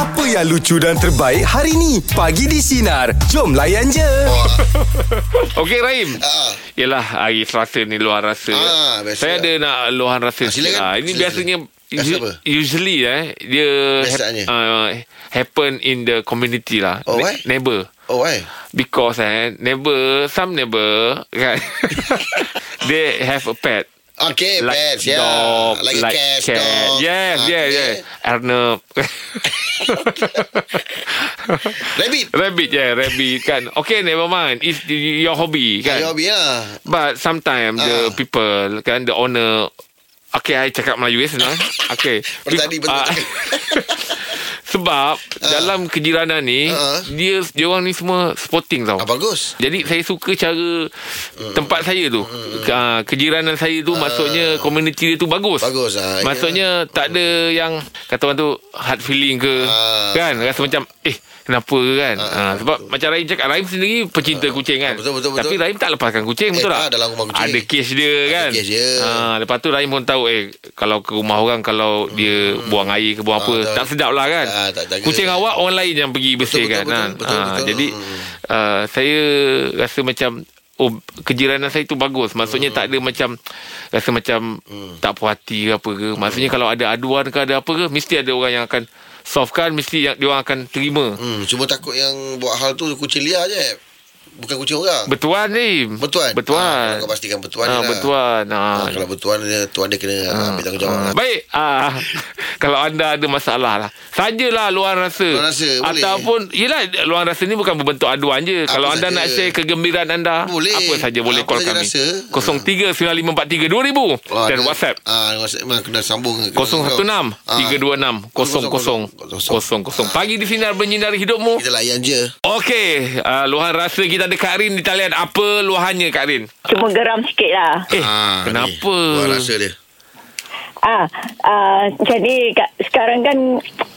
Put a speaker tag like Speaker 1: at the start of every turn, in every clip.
Speaker 1: Apa yang lucu dan terbaik hari ni? Pagi di Sinar. Jom layan je.
Speaker 2: Okey Rahim.
Speaker 3: Ah.
Speaker 2: Yalah hari Selasa ni luahan rasa.
Speaker 3: Ah, biasa.
Speaker 2: Saya ada nak luahan rasa.
Speaker 3: Ah, silakan.
Speaker 2: Ah, ini
Speaker 3: Silakan.
Speaker 2: biasanya
Speaker 3: Rasa
Speaker 2: usu-
Speaker 3: apa?
Speaker 2: usually eh dia
Speaker 3: Biasanya.
Speaker 2: uh, happen in the community lah.
Speaker 3: Oh,
Speaker 2: Ne-
Speaker 3: why?
Speaker 2: Neighbor.
Speaker 3: Oh, why?
Speaker 2: Because eh neighbor some neighbor kan they have a pet.
Speaker 3: Okay,
Speaker 2: like
Speaker 3: pets, yeah.
Speaker 2: dog,
Speaker 3: like, a cat, dog.
Speaker 2: Yes, yes,
Speaker 3: okay.
Speaker 2: yes. Arnab.
Speaker 3: Rabbit.
Speaker 2: rabbit, yeah, rabbit kan. Okay, never mind. It's your hobby
Speaker 3: Kan? Your hobby lah.
Speaker 2: But sometimes the
Speaker 3: Ah.
Speaker 2: people kan the owner Okay, I cakap Melayu eh senang. Okay.
Speaker 3: Tadi, betul
Speaker 2: Ah, Sebab dalam kejiranan ni
Speaker 3: Ah.
Speaker 2: dia dia orang ni semua sporting tau.
Speaker 3: Ah, bagus.
Speaker 2: Jadi saya suka cara
Speaker 3: Hmm.
Speaker 2: tempat saya tu. Uh, kejiranan saya tu maksudnya community dia tu bagus.
Speaker 3: Bagus, ah,
Speaker 2: Maksudnya tak ada yang kata orang tu hard feeling ke.
Speaker 3: Ah.
Speaker 2: Kan rasa macam eh kenapa ke kan. Ah, sebab macam Rahim cakap Rahim sendiri pecinta kucing kan.
Speaker 3: Betul, betul, betul.
Speaker 2: Tapi Rahim tak lepaskan kucing betul
Speaker 3: Eh,
Speaker 2: tak?
Speaker 3: tak, dalam rumah kucing.
Speaker 2: Ada kes dia kan.
Speaker 3: kes dia.
Speaker 2: Ah, lepas tu Rahim pun tahu eh kalau ke rumah orang kalau dia buang air ke buang apa
Speaker 3: Hmm. Ah,
Speaker 2: tak sedap lah kan.
Speaker 3: Ah, tak jaga.
Speaker 2: kucing awak orang lain yang pergi bersihkan.
Speaker 3: betul,
Speaker 2: kan.
Speaker 3: betul, betul,
Speaker 2: Ah,
Speaker 3: betul.
Speaker 2: Jadi
Speaker 3: Hmm.
Speaker 2: uh, saya rasa macam oh kejiranan saya tu bagus. Maksudnya
Speaker 3: Hmm.
Speaker 2: tak ada macam rasa macam tak puas hati ke apa ke. Maksudnya kalau ada aduan ke ada apa ke mesti ada orang yang akan solve kan mesti yang dia orang akan terima.
Speaker 3: Hmm, cuma takut yang buat hal tu kucing liar je. Bukan kucing orang.
Speaker 2: betuan ni
Speaker 3: Betuan?
Speaker 2: betuan
Speaker 3: Ah, kau pastikan betuan
Speaker 2: ah,
Speaker 3: dia lah.
Speaker 2: betuan ah.
Speaker 3: Ah, kalau betuan dia, tuan dia kena ah, ambil tanggungjawab.
Speaker 2: Ah,
Speaker 3: lah.
Speaker 2: Baik ah, Kalau anda ada masalah lah Sajalah luar rasa
Speaker 3: Luahan rasa, boleh.
Speaker 2: Ataupun Yelah luar rasa ni bukan berbentuk aduan je
Speaker 3: Apa
Speaker 2: Kalau anda
Speaker 3: saja.
Speaker 2: nak share kegembiraan anda
Speaker 3: Boleh.
Speaker 2: Apa saja boleh
Speaker 3: Apa
Speaker 2: call kami
Speaker 3: rasa.
Speaker 2: 0395432000
Speaker 3: Oh,
Speaker 2: Dan
Speaker 3: ada-
Speaker 2: WhatsApp
Speaker 3: Ah, WhatsApp memang kena sambung. kena-
Speaker 2: 016
Speaker 3: Ah.
Speaker 2: 326 00 00 Pagi di sinar menyinari hidupmu
Speaker 3: Kita layan je.
Speaker 2: Okey uh, Luahan rasa kita ada Kak Rin di talian Apa luahannya Kak Rin?
Speaker 4: Cuma geram sikit lah.
Speaker 2: Eh
Speaker 3: Ah,
Speaker 2: kenapa?
Speaker 3: Ni, buat rasa dia.
Speaker 4: Ah, ah, jadi kat, sekarang kan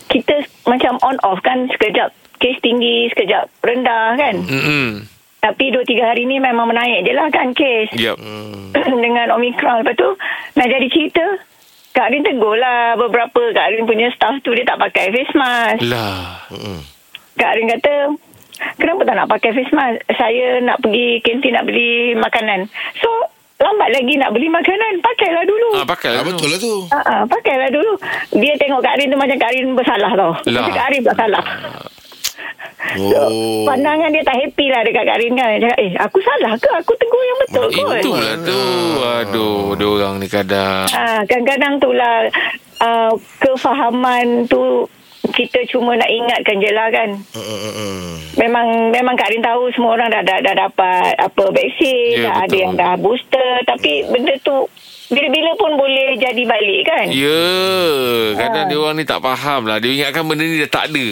Speaker 4: kita macam on off kan sekejap kes tinggi, sekejap rendah kan.
Speaker 2: Mm-mm.
Speaker 4: Tapi dua tiga hari ni memang menaik je lah kan kes.
Speaker 2: Yep.
Speaker 4: Dengan Omicron. Lepas tu nak jadi cerita. Kak Rin tegur lah beberapa Kak Rin punya staff tu dia tak pakai face mask.
Speaker 2: Lah
Speaker 4: Kak Rin kata, kenapa tak nak pakai face mask? Saya nak pergi kantin nak beli makanan. So, lambat lagi nak beli makanan. Pakailah dulu.
Speaker 2: Ah, pakai
Speaker 3: Ah, betul lah tu.
Speaker 4: Ah, ah, pakailah dulu. Dia tengok Kak Rin tu macam Kak Rin bersalah tau.
Speaker 2: Lah.
Speaker 4: Macam Kak Rin bersalah.
Speaker 3: Oh.
Speaker 4: Pandangan dia tak happy lah dekat Kak Rin kan. Dia Cakap, eh aku salah ke? Aku tegur yang betul kot.
Speaker 2: Itulah tu Aduh Diorang ni kadang
Speaker 4: Ah, kadang-kadang tu lah uh, kefahaman tu kita cuma nak ingatkan je lah kan.
Speaker 3: Mm, mm, mm, mm.
Speaker 4: Memang memang Kak Rin tahu semua orang dah dah, dah dapat apa vaksin,
Speaker 2: Ya,
Speaker 4: dah ada
Speaker 2: betul.
Speaker 4: yang dah booster tapi benda tu bila-bila pun boleh jadi balik kan.
Speaker 2: Ya Kadang
Speaker 4: Ah.
Speaker 2: dia orang ni tak faham lah Dia ingatkan benda ni dah tak ada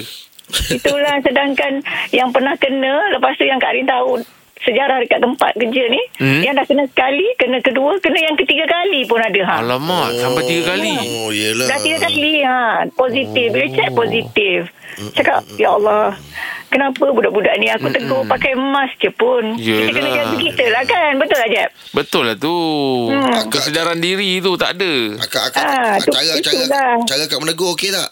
Speaker 4: Itulah sedangkan yang pernah kena lepas tu yang Kak Rin tahu sejarah dekat tempat kerja ni
Speaker 2: Hmm.
Speaker 4: yang dah kena sekali, kena kedua, kena yang ketiga kali pun ada ha.
Speaker 2: Alamak Sampai tiga kali
Speaker 3: Oh, yelah.
Speaker 4: Dah tiga kali ha positif. Dia check positif. Cakap ya Allah. Kenapa budak-budak ni aku tegur pakai mask je pun. Kita kena
Speaker 2: Yelah.
Speaker 4: jaga kita lah kan. Betul lah Jeb?
Speaker 2: Betul lah tu
Speaker 4: Hmm.
Speaker 2: Kesedaran diri tu tak ada
Speaker 3: Akak, akak,
Speaker 4: Ah, tu-
Speaker 3: cara, cara,
Speaker 4: itulah.
Speaker 3: cara akak menegur okey tak?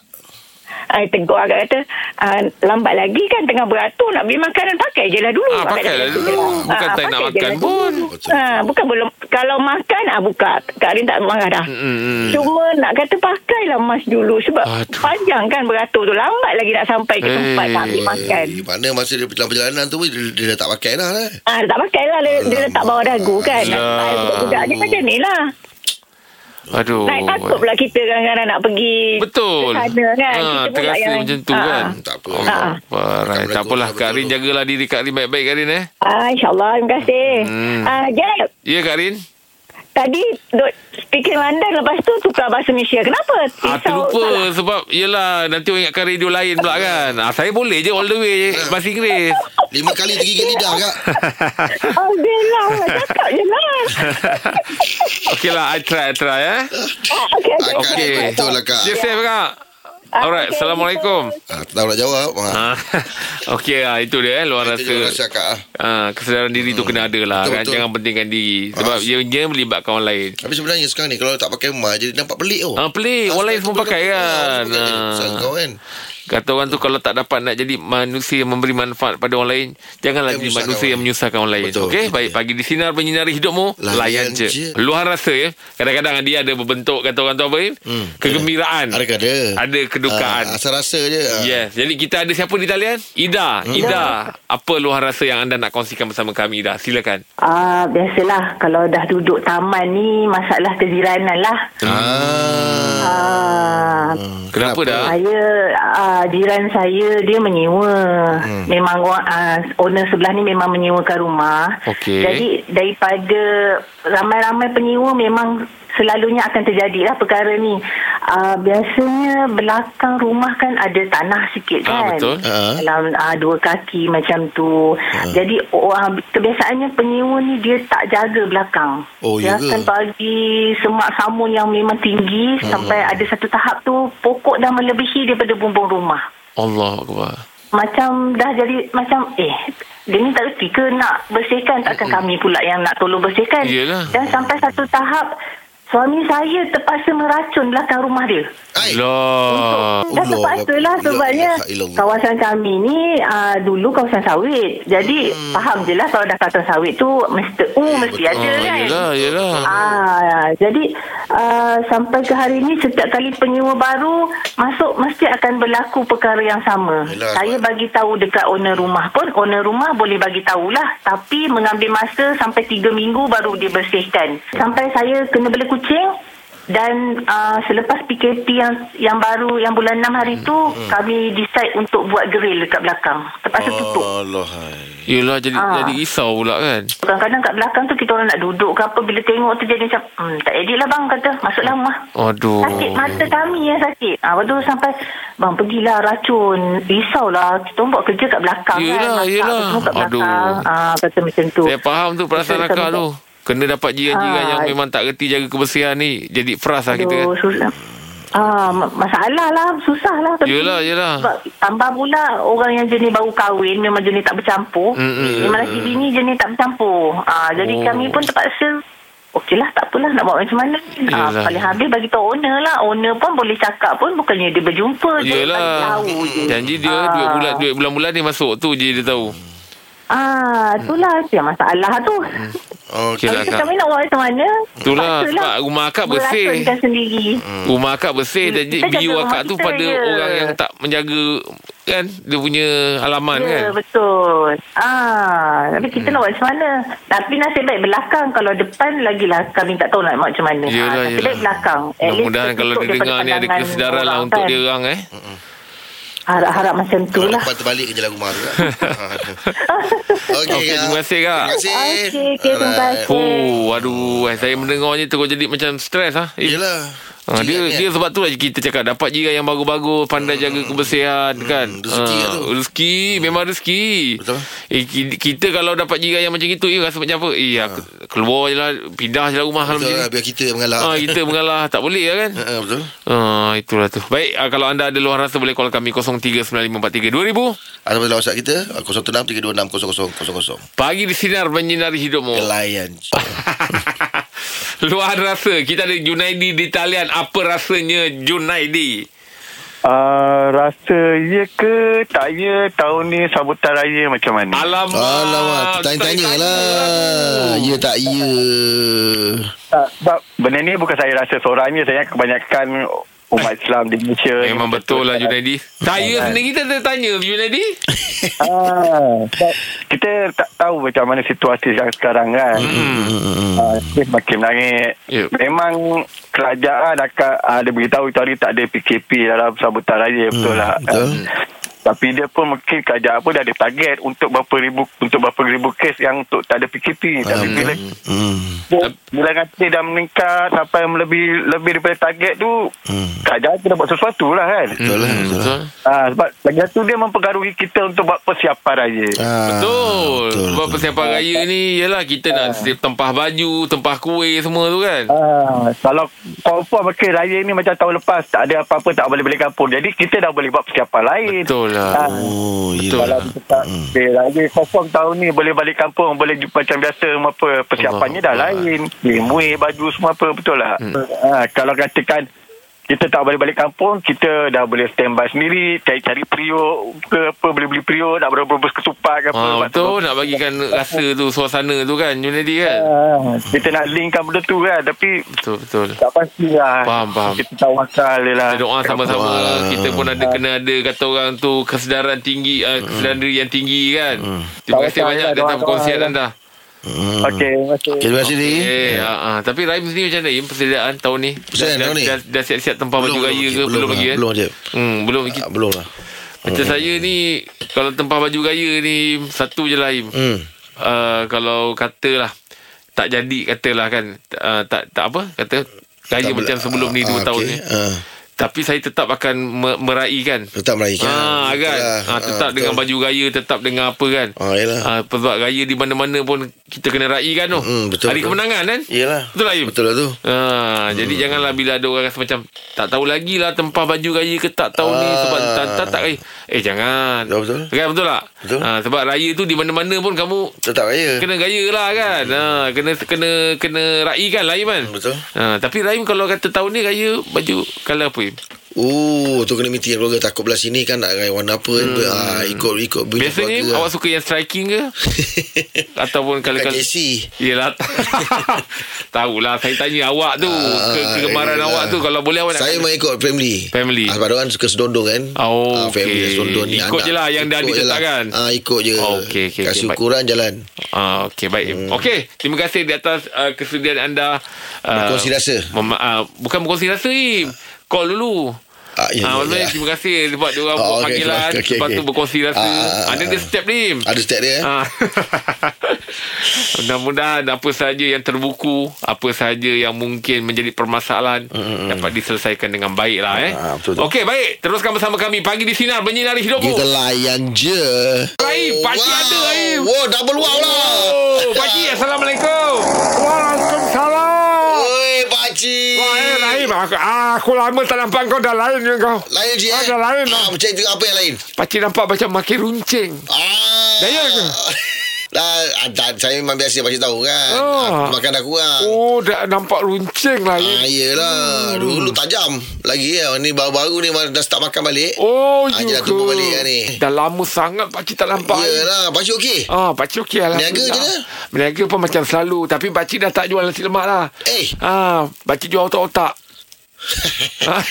Speaker 4: I tegur agak kata ah, lambat lagi kan tengah beratur nak beli makanan pakai je lah dulu.
Speaker 2: Ah, pakailah
Speaker 4: jaga
Speaker 2: dulu.
Speaker 4: kita.
Speaker 2: Bukan tak nak
Speaker 4: pakai je
Speaker 2: makan
Speaker 4: lah
Speaker 2: pun.
Speaker 4: Ah, bukan belum kalau makan ah buka. Kak Rin tak marah dah.
Speaker 2: Mm-mm.
Speaker 4: Cuma nak kata pakailah mask dulu sebab
Speaker 2: Aduh.
Speaker 4: panjang kan beratur tu lambat lagi nak sampai ke tempat
Speaker 2: Eh.
Speaker 4: nak ambil makan.
Speaker 3: Eh, mana masa dia dalam perjalanan tu dia, dia dah tak pakai dah lah.
Speaker 4: Ah, dia tak pakai lah dia, dia letak bawah dagu kan.
Speaker 2: Alah.
Speaker 4: Budak ni macam ni lah.
Speaker 2: Aduh
Speaker 4: Naik takut pula kita kadang-kadang nak pergi
Speaker 2: Betul
Speaker 4: ke sana kan.
Speaker 2: Ah,
Speaker 4: kita
Speaker 2: Terasa
Speaker 4: yang,
Speaker 2: macam tu
Speaker 4: Ah,
Speaker 2: kan
Speaker 3: Tak apa.
Speaker 4: Ah.
Speaker 2: Parai.
Speaker 3: Akak
Speaker 2: Tak apalah Kak Rin jagalah diri Kak Rin baik-baik Kak Rin eh
Speaker 4: Ah, InsyaAllah. Terima kasih.
Speaker 2: Hmm.
Speaker 4: Ah, Jeb,
Speaker 2: Ya Kak Rin
Speaker 4: tadi duk speaking London lepas tu tukar bahasa Malaysia. Kenapa?
Speaker 2: Ah, terlupa
Speaker 4: salah.
Speaker 2: sebab yelah nanti orang ingatkan radio lain pula kan. Ah, saya boleh je all the way bahasa Inggeris.
Speaker 3: Lima kali tergigit lidah kak.
Speaker 4: Oh, dia lah. Cakap je lah.
Speaker 2: Okey lah, I try, I try eh.
Speaker 4: Ah, okay, okay.
Speaker 3: Akak
Speaker 2: Okey.
Speaker 3: ni betul lah kak.
Speaker 2: Stay safe kak.
Speaker 4: Ah,
Speaker 2: Alright,
Speaker 4: okay,
Speaker 2: Assalamualaikum.
Speaker 3: Ah, tak tahu nak jawab. Ah,
Speaker 2: Ah, Okey lah, itu dia eh, luar
Speaker 3: itu
Speaker 2: rasa.
Speaker 3: rasa kak. ah.
Speaker 2: Ah, kesedaran diri tu kena ada lah
Speaker 3: Betul,
Speaker 2: kan.
Speaker 3: betul.
Speaker 2: Jangan pentingkan diri. Sebab
Speaker 3: Ah.
Speaker 2: ia, dia melibatkan orang lain.
Speaker 3: Tapi sebenarnya sekarang ni kalau tak pakai mask jadi nampak pelik oh.
Speaker 2: Ah, pelik. Orang lain semua pakai kan.
Speaker 3: Ah,
Speaker 2: Ah.
Speaker 3: Kau kan.
Speaker 2: Kata orang tu kalau tak dapat nak jadi manusia yang memberi manfaat pada orang lain, janganlah jadi manusia
Speaker 3: orang.
Speaker 2: yang menyusahkan orang lain.
Speaker 3: Betul.
Speaker 2: Okey, baik
Speaker 3: dia.
Speaker 2: pagi di sinar menyinari hidupmu, layan,
Speaker 3: Layan
Speaker 2: je.
Speaker 3: je.
Speaker 2: Luar rasa ya. Kadang-kadang dia ada berbentuk kata orang tu apa Im?
Speaker 3: Hmm.
Speaker 2: Kegembiraan.
Speaker 3: Ada ada.
Speaker 2: Ada kedukaan.
Speaker 3: Ah, asal rasa je. Ah.
Speaker 2: Yes. Jadi kita ada siapa di talian? Ida.
Speaker 3: Hmm.
Speaker 2: Ida, apa luar rasa yang anda nak kongsikan bersama kami Ida? Silakan.
Speaker 5: Ah, biasalah kalau dah duduk taman ni masalah kejiranan lah.
Speaker 3: Ah.
Speaker 5: Ah,
Speaker 2: Kenapa dah?
Speaker 5: Saya uh, jiran saya dia menyewa. Hmm. Memang uh, owner sebelah ni memang menyewakan rumah.
Speaker 2: Okey.
Speaker 5: Jadi daripada ramai-ramai penyewa memang selalunya akan terjadilah perkara ni. Uh, biasanya belakang rumah kan ada tanah sikit
Speaker 2: Ah,
Speaker 5: kan.
Speaker 2: betul.
Speaker 3: Ah.
Speaker 5: Dalam uh, dua kaki macam tu. Jadi uh, kebiasaannya penyewa ni dia tak jaga belakang.
Speaker 3: Oh,
Speaker 5: dia
Speaker 3: ya ke?
Speaker 5: akan bagi semak samun yang memang tinggi sampai ada satu tahap tu pokok dah melebihi daripada bumbung rumah.
Speaker 2: Allah Akbar.
Speaker 5: Macam dah jadi macam eh dia ni tak reti ke nak bersihkan takkan kami pula yang nak tolong bersihkan.
Speaker 2: Yelah.
Speaker 5: Dan sampai satu tahap suami saya terpaksa meracun belakang rumah dia.
Speaker 2: Allah.
Speaker 5: Dah terpaksa lah
Speaker 3: la
Speaker 5: sebabnya kawasan kami ni uh, dulu kawasan sawit. Jadi hmm. faham je lah kalau dah kawasan sawit tu mesti uh, mesti
Speaker 3: betul.
Speaker 5: ada
Speaker 2: Ah,
Speaker 5: kan.
Speaker 2: yelah, yelah.
Speaker 5: Ah, jadi uh, sampai ke hari ini setiap kali penyewa baru masuk mesti akan berlaku perkara yang sama.
Speaker 3: Yelah,
Speaker 5: Saya
Speaker 3: sebab-
Speaker 5: bagi tahu dekat owner rumah pun owner rumah boleh bagi tahulah tapi mengambil masa sampai 3 minggu baru dia bersihkan. Sampai saya kena bela kucing dan uh, selepas PKP yang yang baru yang bulan 6 hari tu kami decide untuk buat grill dekat belakang. Terpaksa tutup.
Speaker 3: Allah. hai.
Speaker 2: Yelah jadi
Speaker 5: Ah.
Speaker 2: jadi risau pula kan.
Speaker 5: Kadang-kadang kat belakang tu kita orang nak duduk ke apa bila tengok tu jadi macam hmm, tak edit lah bang kata masuklah rumah.
Speaker 2: Aduh.
Speaker 5: Sakit mata kami yang sakit. Ah, lepas tu sampai bang pergilah racun. Risaulah kita orang buat kerja kat belakang
Speaker 2: Yelah,
Speaker 5: kan.
Speaker 2: Yelah.
Speaker 5: tu semua kat belakang.
Speaker 2: Aduh.
Speaker 5: Ah, kata macam tu.
Speaker 2: Saya faham tu perasaan akak tu. Kena dapat jiran-jiran
Speaker 5: Ah.
Speaker 2: yang memang tak reti jaga kebersihan ni. Jadi frust lah kita kan.
Speaker 5: Aduh, susah. Ah, ma- masalah lah, susah lah. Tapi
Speaker 2: Yelah, yelah.
Speaker 5: Sebab tambah pula orang yang jenis baru kahwin, memang jenis tak bercampur.
Speaker 2: Mm, mm,
Speaker 5: memang lelaki bini jenis tak bercampur. Ah, jadi
Speaker 2: Oh.
Speaker 5: kami pun terpaksa Okeylah, tak apalah nak buat macam mana. Ah, paling habis bagi tahu owner lah. Owner pun boleh cakap pun bukannya dia berjumpa. Dia
Speaker 2: Yelah.
Speaker 5: tahu je.
Speaker 2: Janji dia
Speaker 5: Ah.
Speaker 2: duit bulan duit bulan-bulan ni masuk tu je dia tahu.
Speaker 5: Ah, itulah yang masalah tu.
Speaker 2: Okey lah
Speaker 5: Tapi
Speaker 2: kak.
Speaker 5: kami nak buat macam mana?
Speaker 2: Itulah,
Speaker 5: Terpaksalah
Speaker 2: sebab rumah akak bersih.
Speaker 5: Sendiri.
Speaker 2: Rumah akak bersih dan
Speaker 5: Kita jaga
Speaker 2: biu
Speaker 5: rumah
Speaker 2: akak tu pada
Speaker 5: je.
Speaker 2: orang yang tak menjaga kan dia punya halaman
Speaker 5: Ya,
Speaker 2: kan.
Speaker 5: betul. Ah, tapi kita nak buat macam mana? Tapi nasib baik belakang. Kalau depan lagilah kami tak tahu nak buat macam mana.
Speaker 2: Yelah,
Speaker 5: ah, nasib
Speaker 2: yelah.
Speaker 5: baik belakang.
Speaker 2: Mudah-mudahan kalau dia dengar ni ada kesedaran lah untuk
Speaker 5: kan.
Speaker 2: dia orang eh.
Speaker 5: Harap-harap macam tu
Speaker 3: Kalau
Speaker 5: lah.
Speaker 3: lepas terbalik ke jalan rumah tu. Okey,
Speaker 2: Okey, terima kasih, Kak.
Speaker 3: Terima kasih.
Speaker 5: Okey, okey, terima kasih.
Speaker 2: Oh, aduh, saya mendengarnya terus jadi macam stres. Eh,
Speaker 3: Yelah.
Speaker 2: Ha, dia
Speaker 3: Jiran,
Speaker 2: dia
Speaker 3: kan?
Speaker 2: sebab tu lah kita cakap dapat jiran yang bagus-bagus, pandai jaga kebersihan kan.
Speaker 3: rezeki
Speaker 2: Ah,
Speaker 3: lah tu.
Speaker 2: Rezeki memang rezeki.
Speaker 3: Betul.
Speaker 2: Eh ki- kita kalau dapat jiran yang macam itu, eh rasa macam apa? Eh aku keluar je lah, pindah je lah rumah
Speaker 3: Betul
Speaker 2: macam
Speaker 3: lah, biar kita yang mengalah.
Speaker 2: Ah, kita mengalah tak boleh lah kan?
Speaker 3: Ha, ha, betul.
Speaker 2: Ah, itulah tu. Baik, ah, kalau anda ada luar rasa boleh call kami 0395432000.
Speaker 3: Ataupun dalam WhatsApp kita 0632600000.
Speaker 2: Pagi di sinar menyinari hidupmu.
Speaker 3: Layan.
Speaker 2: luar rasa. Kita ada Junaidi di talian. Apa rasanya Junaidi?
Speaker 6: Uh, rasa ya ke tak ya tahun ni sambutan raya macam mana?
Speaker 2: Alamak.
Speaker 3: Alamak, tanya-tanya lah. Ya tak ya.
Speaker 6: Tak, sebab benda ni bukan saya rasa seorang je. Saya kebanyakan umat Islam di Malaysia.
Speaker 2: Memang betul lah Junaidi. Saya sendiri kita ada tanya Junaidi.
Speaker 6: Ah, kita tak tahu macam mana situasi yang sekarang kan.
Speaker 2: Hmm.
Speaker 6: Ah, dia semakin menangis.
Speaker 2: Yep.
Speaker 6: Memang kerajaan akan ada beritahu itu hari tak ada PKP dalam sambutan raya betul lah.
Speaker 3: betul.
Speaker 6: Ah, tapi dia pun mungkin kerajaan pun dah ada target untuk berapa ribu untuk berapa ribu kes yang untuk tak ada PKP. Tapi
Speaker 3: Um,
Speaker 6: bila
Speaker 3: Hmm.
Speaker 6: bila nanti dah meningkat sampai lebih lebih daripada target tu,
Speaker 3: Hmm.
Speaker 6: kerajaan kena buat sesuatu lah kan.
Speaker 3: Betul lah.
Speaker 2: Hmm,
Speaker 3: Betul.
Speaker 2: betul.
Speaker 6: Ah, sebab lagi satu dia mempengaruhi kita untuk buat persiapan raya.
Speaker 3: Ah,
Speaker 2: Betul. Sebab
Speaker 3: betul.
Speaker 2: persiapan raya ni Yalah kita nak siap tempah baju Tempah kuih semua tu kan
Speaker 6: Ah, kalau confirm okay, raya ni macam tahun lepas tak ada apa-apa tak boleh balik kampung. Jadi kita dah boleh buat persiapan lain.
Speaker 2: Betul lah
Speaker 6: Ah,
Speaker 3: Oh,
Speaker 2: Betul.
Speaker 6: Kalau
Speaker 3: yelah.
Speaker 6: kita tak okay, raya confirm tahun ni boleh balik kampung, boleh macam biasa apa persiapannya dah
Speaker 2: Allah.
Speaker 6: lain. Muih baju semua apa betul lah.
Speaker 2: Hmm.
Speaker 6: Ah, kalau katakan kita tak boleh balik kampung, kita dah boleh standby sendiri, cari-cari periuk ke apa, boleh beli periuk, nak berebus ketupat ke apa.
Speaker 2: Ah, betul nak bagikan rasa tu suasana tu kan Junedi kan.
Speaker 6: Ah, kita nak linkkan benda tu kan, tapi
Speaker 2: Betul betul.
Speaker 6: tak pasti lah.
Speaker 2: Faham, faham.
Speaker 6: Kita tawakal je lah.
Speaker 2: Kita doa sama-sama
Speaker 3: Wah.
Speaker 2: Kita pun ada kena ada Kata orang tu Kesedaran tinggi uh, Kesedaran diri yang tinggi kan Terima kasih banyak
Speaker 6: lah,
Speaker 2: Datang perkongsian
Speaker 6: lah.
Speaker 2: anda
Speaker 3: Hmm.
Speaker 6: Okey, terima kasih.
Speaker 3: Okay, terima kasih.
Speaker 2: Eh, ah, ah. Tapi Rahim sendiri macam mana Persediaan tahun ni
Speaker 3: Persediaan
Speaker 2: dah,
Speaker 3: tahun ni?
Speaker 2: dah, dah siap-siap tempah baju raya
Speaker 3: belum,
Speaker 2: ke
Speaker 3: belum
Speaker 2: Belum lagi kan
Speaker 3: belum je.
Speaker 2: hmm, Belum
Speaker 3: Ah, belum lah.
Speaker 2: Macam saya ni Kalau tempah baju raya ni Satu je lah Im
Speaker 3: Hmm.
Speaker 2: uh, Kalau katalah Tak jadi katalah kan uh, tak, tak apa Kata Raya
Speaker 3: Tak
Speaker 2: macam sebelum ni
Speaker 3: ah,
Speaker 2: Dua
Speaker 3: ah,
Speaker 2: tahun
Speaker 3: okey.
Speaker 2: ni
Speaker 3: Ah.
Speaker 2: Tapi saya tetap akan me- meraihkan
Speaker 3: Tetap meraihkan.
Speaker 2: Ah,
Speaker 3: Betul
Speaker 2: kan.
Speaker 3: lah.
Speaker 2: Ah, tetap
Speaker 3: Ah,
Speaker 2: dengan
Speaker 3: betul.
Speaker 2: baju raya, tetap dengan apa kan.
Speaker 3: Ah, yelah.
Speaker 2: Ah, sebab raya di mana-mana pun kita kena raikan tu.
Speaker 3: Hmm, betul,
Speaker 2: Hari
Speaker 3: betul.
Speaker 2: kemenangan kan?
Speaker 3: Yelah.
Speaker 2: Betul tak, Im?
Speaker 3: Betul lah tu.
Speaker 2: Ah, jadi janganlah bila ada orang rasa macam tak tahu lagi lah tempah baju raya ke tak tahun ni sebab tak tak, tak raya. Eh jangan.
Speaker 3: Betul, betul.
Speaker 2: Kan betul tak?
Speaker 3: Betul.
Speaker 2: Ah, sebab raya tu di mana-mana pun kamu
Speaker 3: Tetap raya.
Speaker 2: kena gaya lah kan. Ah, kena kena kena raikan lah Iman.
Speaker 3: Betul.
Speaker 2: Ah, tapi Rahim kalau kata tahun ni raya baju colour apa Im?
Speaker 3: Oh, tu kena meeting keluarga takut belah sini kan nak raya warna apa kan. Ah, ikut ikut bunyi
Speaker 2: Biasanya
Speaker 3: keluarga.
Speaker 2: awak suka yang striking ke? Ataupun kalau kalau
Speaker 3: KC.
Speaker 2: Yelah Tahulah Saya tanya awak tu
Speaker 3: Ah,
Speaker 2: ke, Kegemaran
Speaker 3: yelah.
Speaker 2: awak tu Kalau boleh awak nak
Speaker 3: Saya main ikut family.
Speaker 2: Family.
Speaker 3: Ah, sebab orang suka sedondong kan.
Speaker 2: Oh,
Speaker 3: Ah, family
Speaker 2: okey.
Speaker 3: sedondong ni.
Speaker 2: Ikut je lah yang dah
Speaker 3: lah.
Speaker 2: ditetapkan.
Speaker 3: Ah, ikut je.
Speaker 2: Oh, okey, okey,
Speaker 3: Kasih
Speaker 2: baik.
Speaker 3: ukuran jalan.
Speaker 2: Ah, Okey baik hmm. Okey Terima kasih di atas uh, Kesudian anda uh,
Speaker 3: Berkongsi rasa.
Speaker 2: mem- uh, Bukan berkongsi rasa Im Call dulu
Speaker 3: Ah, ya,
Speaker 2: Ah,
Speaker 3: ya,
Speaker 2: maksudnya
Speaker 3: ya.
Speaker 2: terima kasih sebab dia orang
Speaker 3: Oh,
Speaker 2: buat
Speaker 3: okey,
Speaker 2: panggilan
Speaker 3: okey,
Speaker 2: lepas tu
Speaker 3: okey.
Speaker 2: berkongsi rasa.
Speaker 3: Ah, ah, ah,
Speaker 2: Ada dia
Speaker 3: ah.
Speaker 2: step ni.
Speaker 3: Ada step dia.
Speaker 2: Ah. Mudah-mudahan apa sahaja yang terbuku, apa sahaja yang mungkin menjadi permasalahan dapat diselesaikan dengan baik lah eh.
Speaker 3: Ah, betul tu.
Speaker 2: Okey, baik. Teruskan bersama kami pagi di sinar menyinari hidupmu.
Speaker 3: Kita layan je.
Speaker 2: Aim, pakcik ada Aim.
Speaker 3: Wow, double wow lah.
Speaker 2: Oh, pakcik Assalamualaikum.
Speaker 7: Waalaikumsalam. Aku, ah, aku lama tak nampak kau dah lain je kau.
Speaker 3: Lain je eh.
Speaker 7: Ada lain.
Speaker 3: Ah, macam itu apa yang lain?
Speaker 2: Pakcik nampak macam makin runcing.
Speaker 3: Ah.
Speaker 2: Daya ke?
Speaker 3: Dah, ah, dah, saya memang biasa pakcik tahu kan. Ah, makan dah kurang.
Speaker 7: Oh, dah nampak runcing lah.
Speaker 3: Ah,
Speaker 7: ya.
Speaker 3: yelah. Dulu tajam. Lagi ya. Ni baru-baru ni dah start makan balik.
Speaker 7: Oh,
Speaker 3: Ah, je dah tumbuh balik kan ni.
Speaker 7: Dah lama sangat pakcik tak nampak.
Speaker 3: Yelah, pakcik okey.
Speaker 7: Ah, pakcik okey lah.
Speaker 3: Berniaga je dah?
Speaker 7: Berniaga pun macam selalu. Tapi pakcik dah tak jual nasi lemak lah.
Speaker 3: Eh.
Speaker 7: Ah, pakcik jual otak-otak. Ah,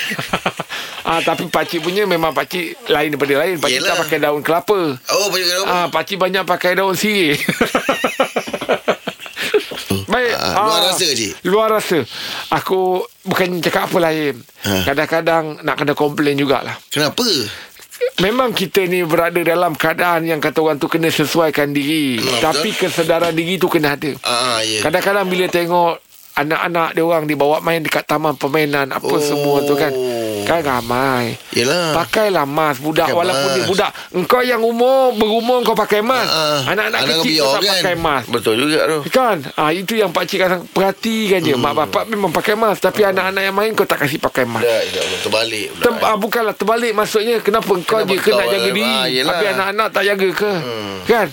Speaker 7: ah, tapi pakcik punya memang pakcik lain daripada lain. Pakcik
Speaker 3: Yelah.
Speaker 7: tak pakai daun kelapa.
Speaker 3: Oh, pakcik kenapa?
Speaker 7: Ah, pakcik banyak pakai daun sirih. Baik.
Speaker 3: Ah, luar rasa, cik?
Speaker 7: Luar rasa. Aku bukan cakap apa lain.
Speaker 3: Ah.
Speaker 7: Kadang-kadang nak kena komplain jugalah.
Speaker 3: Kenapa?
Speaker 7: Memang kita ni berada dalam keadaan yang kata orang tu kena sesuaikan diri.
Speaker 3: Hmm,
Speaker 7: Tapi kesedaran diri tu kena ada.
Speaker 3: Ah, ya.
Speaker 7: Kadang-kadang bila tengok anak-anak dia orang dibawa main dekat taman permainan apa
Speaker 3: Oh.
Speaker 7: semua tu kan. Kan ramai.
Speaker 3: Yelah.
Speaker 7: Pakailah mask budak
Speaker 3: Pakai
Speaker 7: walaupun dia
Speaker 3: mask.
Speaker 7: budak. Engkau yang umur berumur kau pakai mask.
Speaker 3: Ah, ah.
Speaker 7: Anak-anak
Speaker 3: Anak
Speaker 7: kecil kau tak
Speaker 3: kan?
Speaker 7: pakai mask.
Speaker 3: Betul juga tu.
Speaker 7: Kan ah, Itu yang pakcik kadang perhatikan je Mak bapak memang pakai mask Tapi anak-anak yang main Kau tak kasih pakai mask
Speaker 3: dah, terbalik.
Speaker 7: Tem, ah, bukanlah terbalik maksudnya kenapa kau
Speaker 3: Kenapa
Speaker 7: je kena jaga
Speaker 3: eh,
Speaker 7: diri
Speaker 3: ah,
Speaker 7: tapi anak-anak tak jaga ke hmm. kan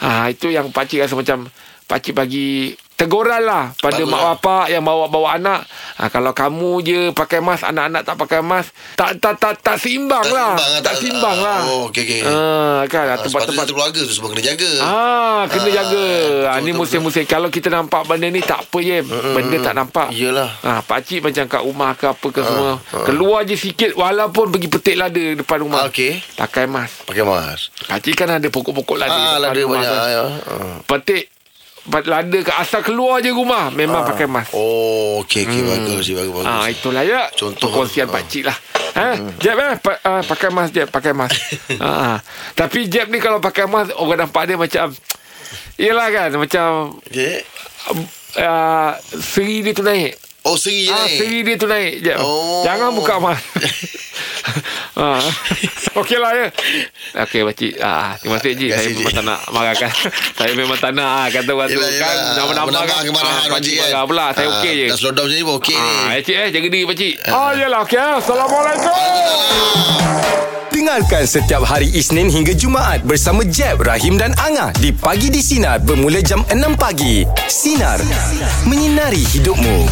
Speaker 7: ah itu yang pakcik rasa macam pakcik bagi teguran lah pada
Speaker 3: Bagus
Speaker 7: mak
Speaker 3: lah.
Speaker 7: bapak yang bawa-bawa anak ah, kalau kamu je pakai mask anak-anak tak pakai mask tak tak tak tak seimbang
Speaker 3: Tak
Speaker 7: lah
Speaker 3: seimbang,
Speaker 7: tak
Speaker 3: tak-
Speaker 7: seimbang
Speaker 3: ah,
Speaker 7: lah
Speaker 3: oh, okey, okey.
Speaker 7: ah, kan
Speaker 3: Ah,
Speaker 7: tempat-tempat
Speaker 3: sepatutnya satu keluarga tu semua kena jaga.
Speaker 7: Ah, kena
Speaker 3: Ah,
Speaker 7: jaga.
Speaker 3: Betul,
Speaker 7: ni musim-musim kalau kita nampak benda ni tak apa je. Benda tak nampak.
Speaker 3: Yelah.
Speaker 7: Ah, pak cik macam kat rumah ke apa ke semua. Keluar je sikit walaupun pergi petik lada depan rumah.
Speaker 3: Ah, okey.
Speaker 7: Pakai mask.
Speaker 3: Pakai mask.
Speaker 7: Pak cik kan ada pokok-pokok lada.
Speaker 3: Ah,
Speaker 7: depan
Speaker 3: lada banyak.
Speaker 7: kan.
Speaker 3: Ya. Ah.
Speaker 7: Petik lada ke asal keluar je rumah memang pakai mask.
Speaker 3: Oh, okey, okey. Bagus, bagus, bagus.
Speaker 7: Ah itulah ya
Speaker 3: Contoh.
Speaker 7: perkongsian
Speaker 3: Ah.
Speaker 7: pak cik lah. Ha? Jeb eh pa, uh, pakai mask Jeb, pakai mask. ha. Tapi Jeb ni kalau pakai mask orang nampak dia macam Yelah kan macam
Speaker 3: Okey.
Speaker 7: uh, seri dia tu naik.
Speaker 3: Oh, seri je
Speaker 7: Ah,
Speaker 3: naik.
Speaker 7: seri dia tu naik. Jeb.
Speaker 3: Oh.
Speaker 7: Jangan buka mask. ha. Okey lah ya. Okey pakcik. Ah, terima kasih Cik. Saya memang tak nak marahkan. saya memang tak nak ah, kata orang tu
Speaker 3: Yelah,
Speaker 7: kan
Speaker 3: yelah.
Speaker 7: nama-nama
Speaker 3: Menambah
Speaker 7: kan.
Speaker 3: kemarahan
Speaker 7: Ah, pakcik
Speaker 3: pakcik kan.
Speaker 7: marah pula. Saya
Speaker 3: Ah,
Speaker 7: okey je.
Speaker 3: Dah slow down macam ni pun okey ni.
Speaker 2: Ah, eh, cik eh jaga diri pakcik.
Speaker 7: Oh, yelah okey. Assalamualaikum.
Speaker 1: Dengarkan setiap hari Isnin hingga Jumaat bersama Jeb, Rahim dan Angah di Pagi di Sinar bermula jam 6 pagi. Sinar. Menyinari hidupmu.